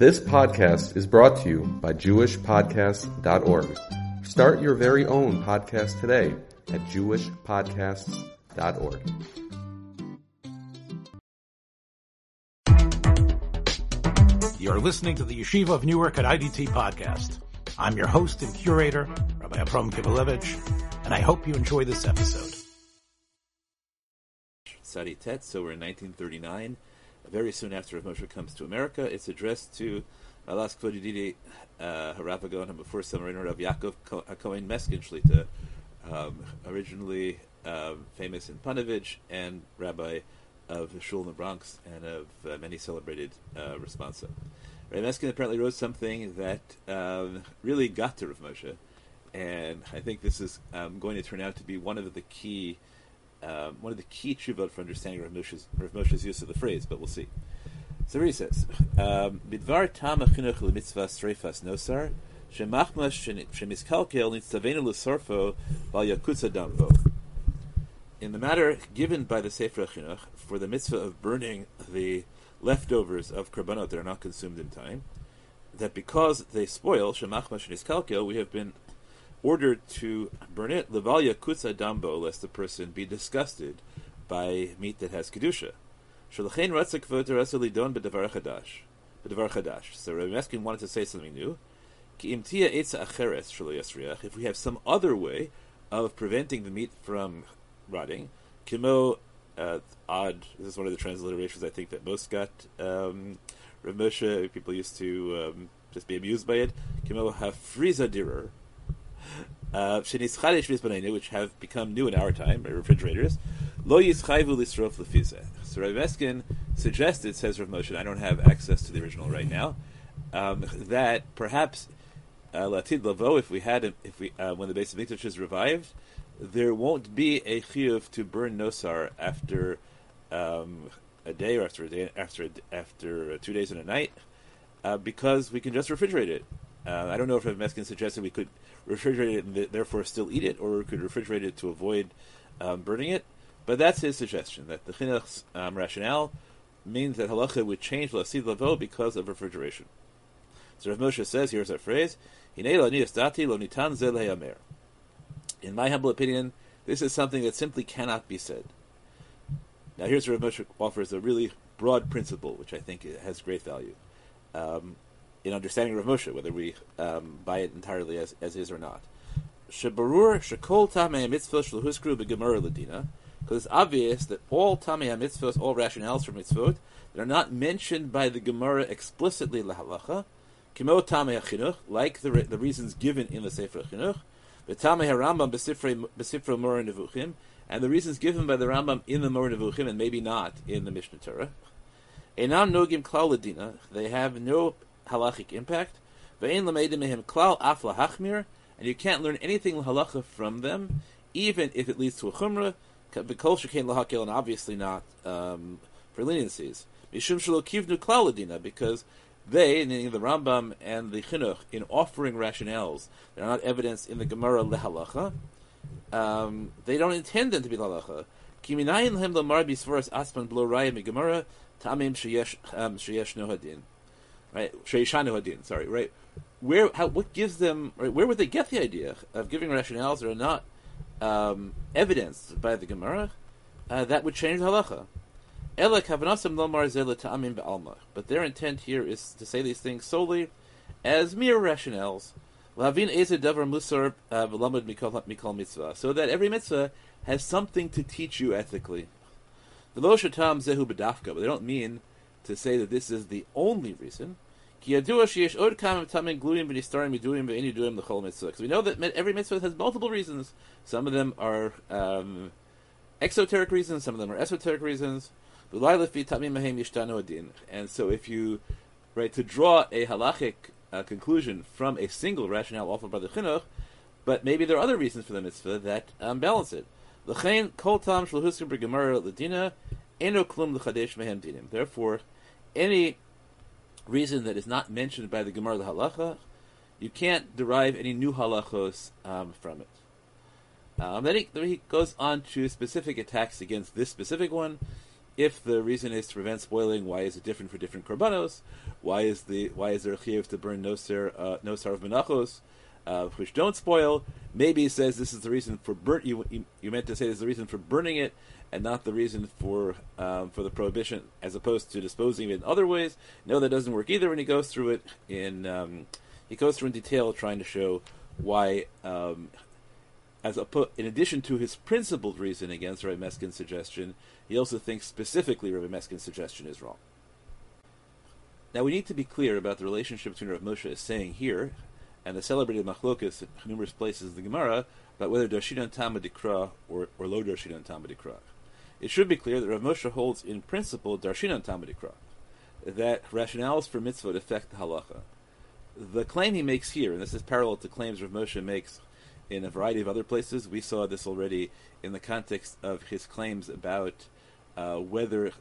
This podcast is brought to you by JewishPodcasts.org. Start your very own podcast today at JewishPodcasts.org. You're listening to the Yeshiva of Newark at IDT podcast. I'm your host and curator, Rabbi Abram Kibalevich, and I hope you enjoy this episode. Sadi Tet, so we're in 1939 very soon after Rav Moshe comes to America. It's addressed to Alas Kvodididi uh, Haravagon and before Samarin Rav Yaakov Cohen Meskin Shlita, um, originally um, famous in Panovich and rabbi of the Shul in the Bronx and of uh, many celebrated uh, responsa. Rav Meskin apparently wrote something that um, really got to Rav Moshe, and I think this is um, going to turn out to be one of the key um, one of the key trivot for understanding Rav Moshe's, Rav Moshe's use of the phrase, but we'll see. So he says, um, Bidvar tam achinuch lemitzvah streifas nosar, shemachmas shemiskalkel nitzavenu l'sorfo val yakutza dambo. In the matter given by the Sefer Chinuch for the mitzvah of burning the leftovers of korbanot that are not consumed in time, that because they spoil, shemachmas sheniskalkel, we have been ordered to burn it, levalia kutza dambo, lest the person be disgusted by meat that has kedusha. Shalachain ratzik lidon b'devar chadash. B'devar chadash. So Rabbi Meskin wanted to say something new. If we have some other way of preventing the meat from rotting, kimo uh, odd. This is one of the transliterations I think that most got. Um, Rav Moshe, people used to um, just be amused by it. Kimo hafriza direr uh, which have become new in our time, refrigerators, lo yischayvu lisrof lefizeh. So Rav Meskin suggested, says Rav Moshe, I don't have access to the original right now, um, that perhaps uh, latid lavo, if we had, if we uh, when the Beis HaMikdash is revived, there won't be a chiyuv to burn nosar after um, a day or after a day, after after two days and a night, uh, because we can just refrigerate it. Uh, I don't know if Rav Meskin suggested we could refrigerate it and therefore still eat it, or could refrigerate it to avoid um, burning it. But that's his suggestion that the chinuch's um, rationale means that halacha would change lasid lavo because of refrigeration. So Rav Moshe says, here's our phrase: In my humble opinion, this is something that simply cannot be said. Now, here's Rav Moshe offers a really broad principle, which I think has great value. Um, in understanding Rav Moshe, whether we um, buy it entirely as, as is or not. Tamei shluhuskru begemara ladina, because it's obvious that all tamei mitzvot, all rationales for mitzvot, that are not mentioned by the Gemara explicitly lahalacha, kimo tamei chinuch, like the, the reasons given in the Sefer Chinuch, the tamei harambam besifra moreh nevuchim, and the reasons given by the Rambam in the Moreh Nevuchim, and maybe not in the Mishnah Torah. Enam nogim they have no halachic impact. and you can't learn anything halacha from them, even if it leads to a chumrah. V'kol shekain lahakil, and obviously not um, for leniencies. Because they, meaning the Rambam and the Chinuch, in offering rationales they're not evidenced in the Gemara lehalacha, um, they don't intend them to be lehalacha. Kiminayin lehem lamar bisvoras asman blo raya mi Gemara tamim sheyesh um, sheyesh nohadin right? Sheishanu sorry, right? Where, how, what gives them, right, where would they get the idea of giving rationales that are not um, evidenced by the Gemara uh, that would change halacha? But their intent here is to say these things solely as mere rationales. Uh, so that every mitzvah has something to teach you ethically. The lo bedafka, but they don't mean to say that this is the only reason. Because we know that every mitzvah has multiple reasons. Some of them are um, exoteric reasons, some of them are esoteric reasons. And so if you, right, to draw a halachic uh, conclusion from a single rationale offered by the chinuch, but maybe there are other reasons for the mitzvah that um, balance it. Therefore, any reason that is not mentioned by the Gemara the halacha, you can't derive any new halachos um, from it. Um, then, he, then, he, goes on to specific attacks against this specific one if the reason is to prevent spoiling, why is it different for different korbanos? Why is the why is there a chiyuv to burn noser uh, noser of menachos, uh, which don't spoil? Maybe he says this is the reason for burn. You, you, you meant to say this is the reason for burning it, and not the reason for um, for the prohibition, as opposed to disposing of it in other ways. No, that doesn't work either. And he goes through it in um, he goes through in detail, trying to show why. Um, as a, put in addition to his principled reason against Rabbi Meskin's suggestion, he also thinks specifically Rabbi Meskin's suggestion is wrong. Now we need to be clear about the relationship between Rav Moshe is saying here and the celebrated machlokas at numerous places in the Gemara about whether Darshinan Tama Dikra or, or Lo Darshinan Tama Dikra. It should be clear that Rav Moshe holds in principle Darshinan Tama Dikra, that rationales for mitzvot affect the halacha. The claim he makes here, and this is parallel to claims Rav Moshe makes in a variety of other places. We saw this already in the context of his claims about uh, whether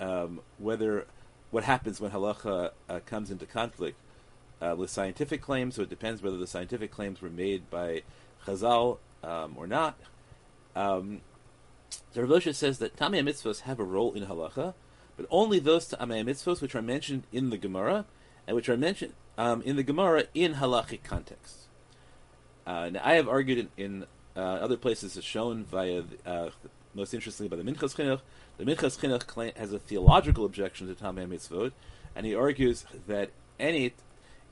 um, whether what happens when halacha uh, comes into conflict uh, with scientific claims. So it depends whether the scientific claims were made by Chazal um, or not. Um, the Rav says that Tamei mitzvos have a role in halacha, but only those Tamei mitzvos which are mentioned in the Gemara and which are mentioned um, in the Gemara in halachic context. Uh, now, I have argued in, in uh, other places, as shown via, uh, most interestingly, by the Minchas Chinuch. The Minchas Chinuch has a theological objection to Tamei Mitzvot, and he argues that any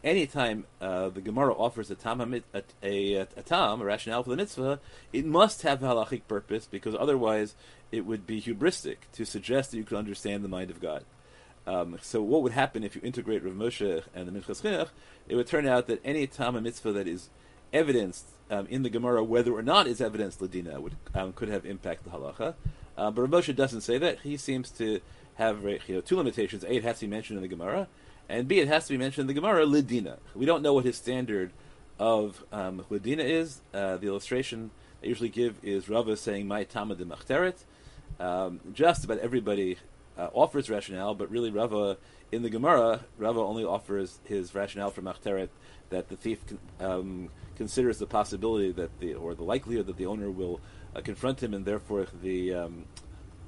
anytime uh, the Gemara offers a tam, a, a, a, tam, a rationale for the mitzvah, it must have a halachic purpose because otherwise it would be hubristic to suggest that you could understand the mind of God. Um, so what would happen if you integrate Rav Moshe and the Minchas Chinuch? It would turn out that any tam, mitzvah that is evidenced um, in the Gemara, whether or not it's evidenced ladina, would um, could have impact the halacha. Uh, but Rav Moshe doesn't say that. He seems to have you know, two limitations: a, it has to be mentioned in the Gemara, and b, it has to be mentioned in the Gemara ladina. We don't know what his standard of um, is. Uh, the illustration I usually give is Rava saying "My Tamad Machteret." Um, just about everybody uh, offers rationale, but really Rava in the Gemara, Rava only offers his rationale for Machteret that the thief um, considers the possibility that the or the likelihood that the owner will uh, confront him, and therefore the um,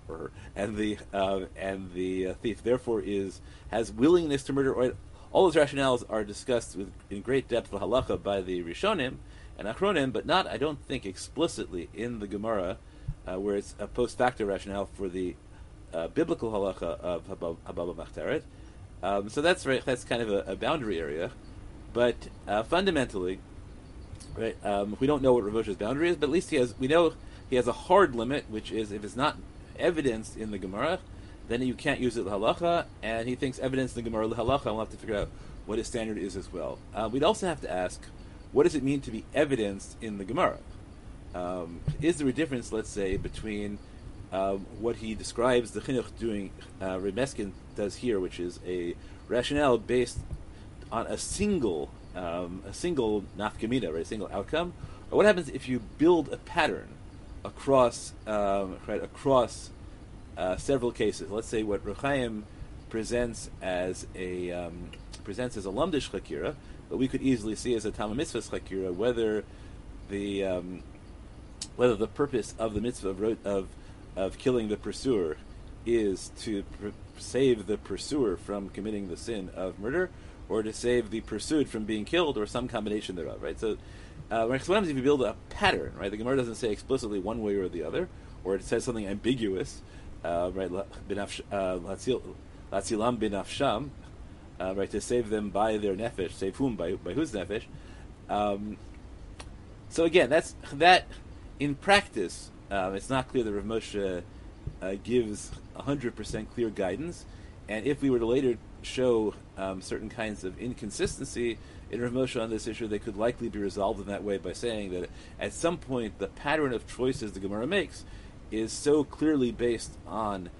or and the uh, and the thief therefore is has willingness to murder. All those rationales are discussed with, in great depth of halacha by the Rishonim and Achronim, but not I don't think explicitly in the Gemara, uh, where it's a post facto rationale for the uh, biblical halacha of Haba BaMachteret. Um, so that's right. That's kind of a, a boundary area, but uh, fundamentally, Right? Um, we don't know what Rav Moshe's boundary is, but at least he has. We know he has a hard limit, which is if it's not evidenced in the Gemara, then you can't use it halacha. And he thinks evidence in the Gemara halacha. We'll have to figure out what his standard is as well. Uh, we'd also have to ask, what does it mean to be evidenced in the Gemara? Um, is there a difference, let's say, between um, what he describes the chinuch doing, uh, Remeskin does here, which is a rationale based on a single um, a single nafkamina, right, a single outcome, or what happens if you build a pattern across um, right across uh, several cases? Let's say what Rechaim presents as a um, presents as a lumdish chakira, but we could easily see as a tamam mitzvah chakira whether the um, whether the purpose of the mitzvah of, of, of killing the pursuer is to pr- save the pursuer from committing the sin of murder, or to save the pursued from being killed, or some combination thereof, right? So, uh, sometimes if you build a pattern, right, the Gemara doesn't say explicitly one way or the other, or it says something ambiguous, uh, right, uh, latzilam binafsham, uh, right, to save them by their nefesh, save whom, by, by whose nefesh. Um, so again, that's that. In practice, um, it's not clear that Rav Moshe uh, gives hundred percent clear guidance, and if we were to later show um, certain kinds of inconsistency in Rav Moshe on this issue, they could likely be resolved in that way by saying that at some point the pattern of choices the Gemara makes is so clearly based on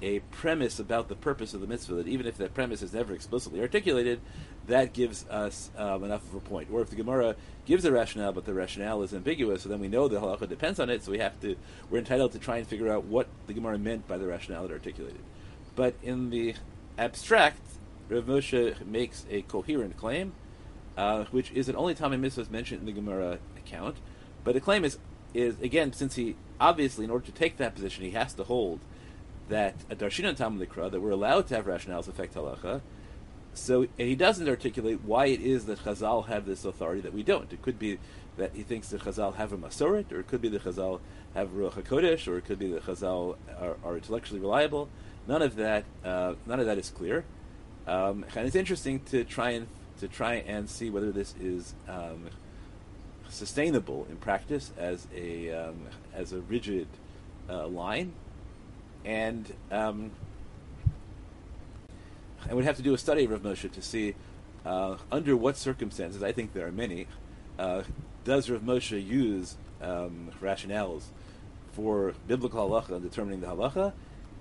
a premise about the purpose of the mitzvah that even if that premise is never explicitly articulated, that gives us um, enough of a point. Or if the Gemara gives a rationale, but the rationale is ambiguous, so then we know the halacha depends on it, so we have to we're entitled to try and figure out what the Gemara meant by the rationale that articulated. But in the abstract, Rav Moshe makes a coherent claim, uh, which is that only Tamei Mitzvah is mentioned in the Gemara account. But the claim is, is again, since he obviously, in order to take that position, he has to hold that a darshinan Tama Dikra that we're allowed to have rationales affect halacha. So and he doesn't articulate why it is that Chazal have this authority that we don't. It could be that he thinks that Chazal have a masoret, or it could be that Chazal have Ruach Hakodesh, or it could be that Chazal are, are intellectually reliable. None of that, uh, none of that is clear, um, and it's interesting to try and to try and see whether this is um, sustainable in practice as a um, as a rigid uh, line, and um, and we'd have to do a study of Rav Moshe to see uh, under what circumstances. I think there are many. Uh, does Rav Moshe use um, rationales for biblical halacha determining the halacha,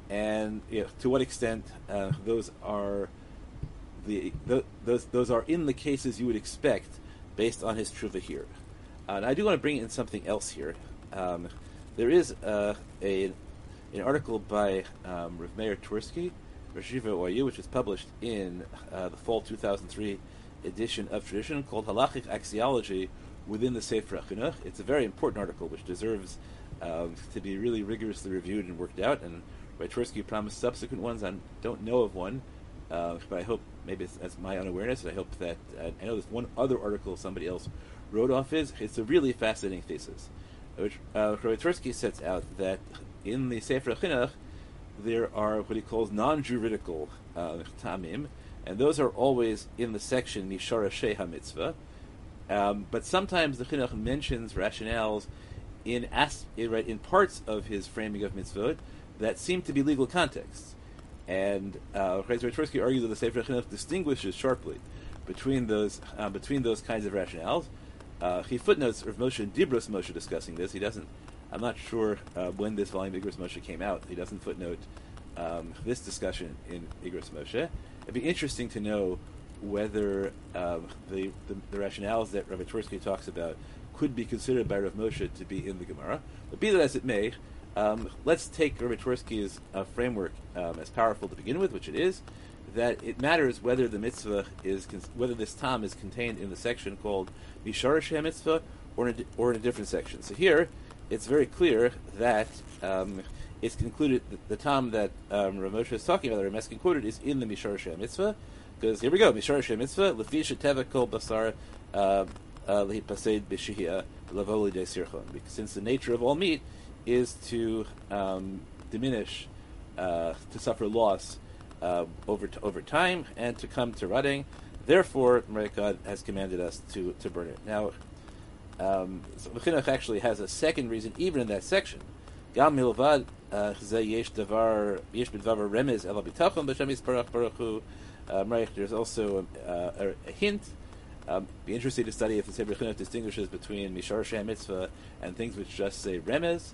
and you know, to what extent uh, those are the, those those are in the cases you would expect based on his truva here. Uh, and I do want to bring in something else here. Um, there is uh, a an article by um, Rav Meir Twersky, Rashiva ORU, which was published in uh, the fall 2003 edition of Tradition called Halachic Axiology within the Sefer HaChinuch. It's a very important article which deserves um, to be really rigorously reviewed and worked out. And Twersky promised subsequent ones. I don't know of one, uh, but I hope maybe that's my unawareness. I hope that uh, I know there's one other article somebody else wrote off is. It's a really fascinating thesis, which uh, sets out that in the Sefer Chinuch there are what he calls non-juridical uh, tamim, and those are always in the section Mishorshei HaMitzvah. Um, but sometimes the Chinuch mentions rationales in, as, in, right, in parts of his framing of mitzvot that seem to be legal contexts. And uh, Twersky argues that the Sefer Chinuch distinguishes sharply between those uh, between those kinds of rationales. Uh, he footnotes Rav Moshe and Dibros Moshe discussing this. He doesn't. I'm not sure uh, when this volume Igros Moshe came out. He doesn't footnote um, this discussion in Igros Moshe. It'd be interesting to know whether um, the, the, the rationales that Rav Twersky talks about could be considered by Rav Moshe to be in the Gemara. But be that as it may, um, let's take Rav Twersky's uh, framework um, as powerful to begin with, which it is, that it matters whether the mitzvah is whether this tam is contained in the section called Mishar mitzvah or in, a, or in a different section. So here, it's very clear that um, it's concluded that the tam that um, Rav Moshe is talking about, that Rameskin quoted, is in the Mishar mitzvah. Because here we go, Mishar mitzvah, Lefi Sheteva Kol Basar uh, uh, Lehipased B'Shihia Lavoli De Sirchon. Because since the nature of all meat is to um, diminish, uh, to suffer loss uh, over t- over time, and to come to rotting. Therefore, God has commanded us to, to burn it. Now, um, so actually has a second reason, even in that section. Gam milvad uh, yesh remez el bitachon b'shem yisparach baruch. Um, there's also a, a, a hint. Um, be interested to study if the Sefer distinguishes between Mishar Mitzvah and things which just say remez.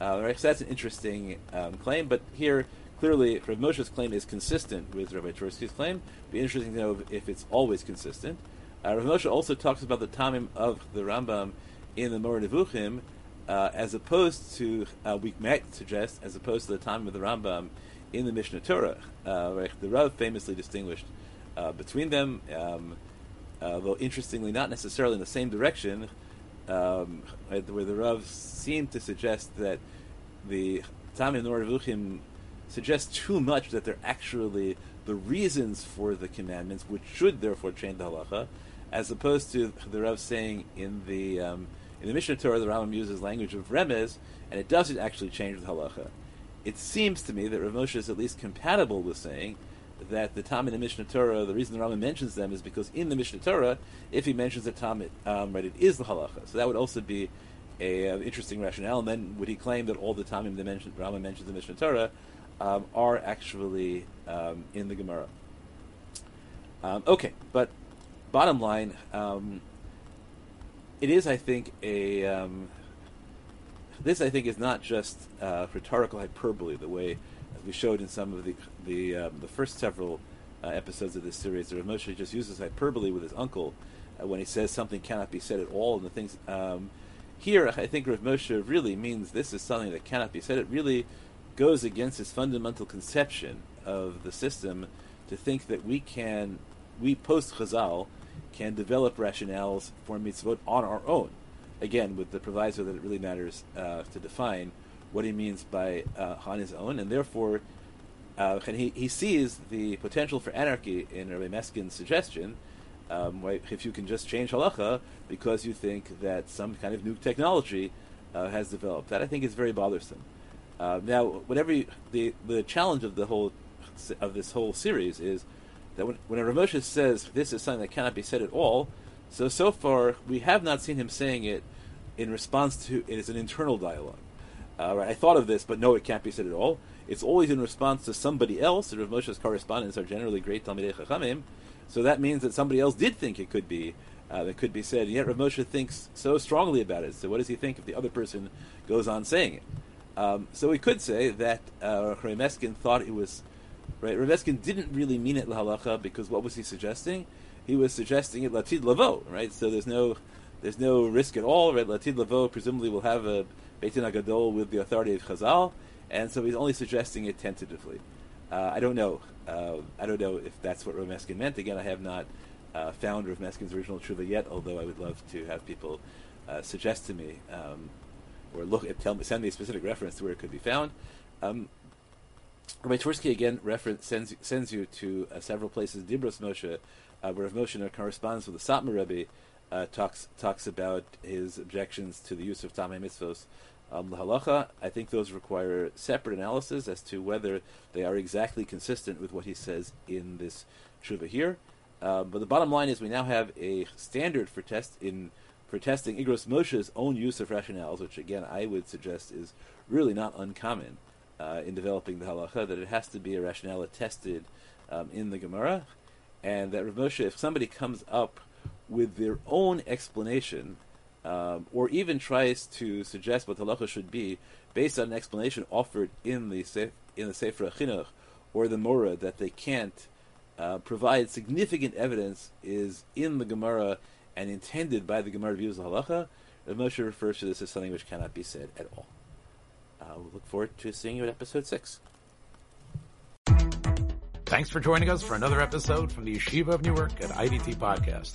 Uh, right, so that's an interesting um, claim, but here clearly Rav Moshe's claim is consistent with Rabbi Twersky's claim. It'd be interesting to know if it's always consistent. Uh, Rav Moshe also talks about the tamim of the Rambam in the Moreh Nevuchim, uh, as opposed to uh, we might suggest, as opposed to the tamim of the Rambam in the Mishnah Torah. Uh, right? The Rav famously distinguished uh, between them, um, uh, though interestingly not necessarily in the same direction. Um, where the Rav seemed to suggest that the tamim Moreh Nevuchim suggest too much that they're actually the reasons for the commandments, which should therefore change the halacha as opposed to the Rav saying in the um, in the Mishnah Torah, the Rambam uses language of remez, and it doesn't actually change the halacha. It seems to me that Rav Moshe is at least compatible with saying that the Tam in the Mishnah Torah, the reason the Rambam mentions them is because in the Mishnah Torah, if he mentions the Tam, um, right, it is the halacha. So that would also be a uh, interesting rationale. And then would he claim that all the Tamim the mention, Rambam mentions in the Mishnah Torah um, are actually um, in the Gemara? Um, okay, but bottom line, um, it is, I think, a. Um, this, I think, is not just uh, rhetorical hyperbole, the way we showed in some of the the, um, the first several uh, episodes of this series. The Moshe just uses hyperbole with his uncle uh, when he says something cannot be said at all, and the things. Um, here, I think Rav Moshe really means this is something that cannot be said. It really goes against his fundamental conception of the system to think that we can, we post Chazal, can develop rationales for mitzvot on our own. Again, with the proviso that it really matters uh, to define what he means by uh, on his own, and therefore uh, and he, he sees the potential for anarchy in Rabbi Meskin's suggestion. Um, if you can just change halacha because you think that some kind of new technology uh, has developed, that I think is very bothersome. Uh, now, whatever you, the the challenge of the whole of this whole series is that when, when Rav Moshe says this is something that cannot be said at all, so so far we have not seen him saying it in response to it is an internal dialogue. Right, I thought of this, but no, it can't be said at all. It's always in response to somebody else. Rav Moshe's correspondents are generally great Talmidei Chachamim, so that means that somebody else did think it could be uh, that could be said. And yet Rav Moshe thinks so strongly about it. So what does he think if the other person goes on saying it? Um, so we could say that uh, Meskin thought it was right. Meskin didn't really mean it lahalacha because what was he suggesting? He was suggesting it latid lavo, right? So there's no there's no risk at all, right? Latid lavo presumably will have a beis din hagadol with the authority of Chazal, and so he's only suggesting it tentatively. Uh, I don't know. Uh, I don't know if that's what Romeskin meant. Again, I have not uh, found Romeskin's original tshuva yet, although I would love to have people uh, suggest to me um, or look at tell me send me a specific reference to where it could be found. Um, Rabbi Twersky again reference sends sends you to uh, several places. Dibros Moshe, uh, where Rav Moshe corresponds with the Satmar Rebbe, uh, talks talks about his objections to the use of Tamei Mitzvos um, halacha, I think those require separate analysis as to whether they are exactly consistent with what he says in this tshuva here. Uh, but the bottom line is we now have a standard for test in for testing Igros Moshe's own use of rationales, which again I would suggest is really not uncommon uh, in developing the halacha. That it has to be a rationale tested um, in the Gemara, and that Rav Moshe, if somebody comes up with their own explanation um, or even tries to suggest what halacha should be based on an explanation offered in the Sef, in the Sefer Chinuch or the Mora that they can't uh, provide significant evidence is in the Gemara and intended by the Gemara views of halacha, Rav Moshe refers to this as something which cannot be said at all. Uh, we look forward to seeing you at episode six. Thanks for joining us for another episode from the Yeshiva of Newark at IDT Podcast.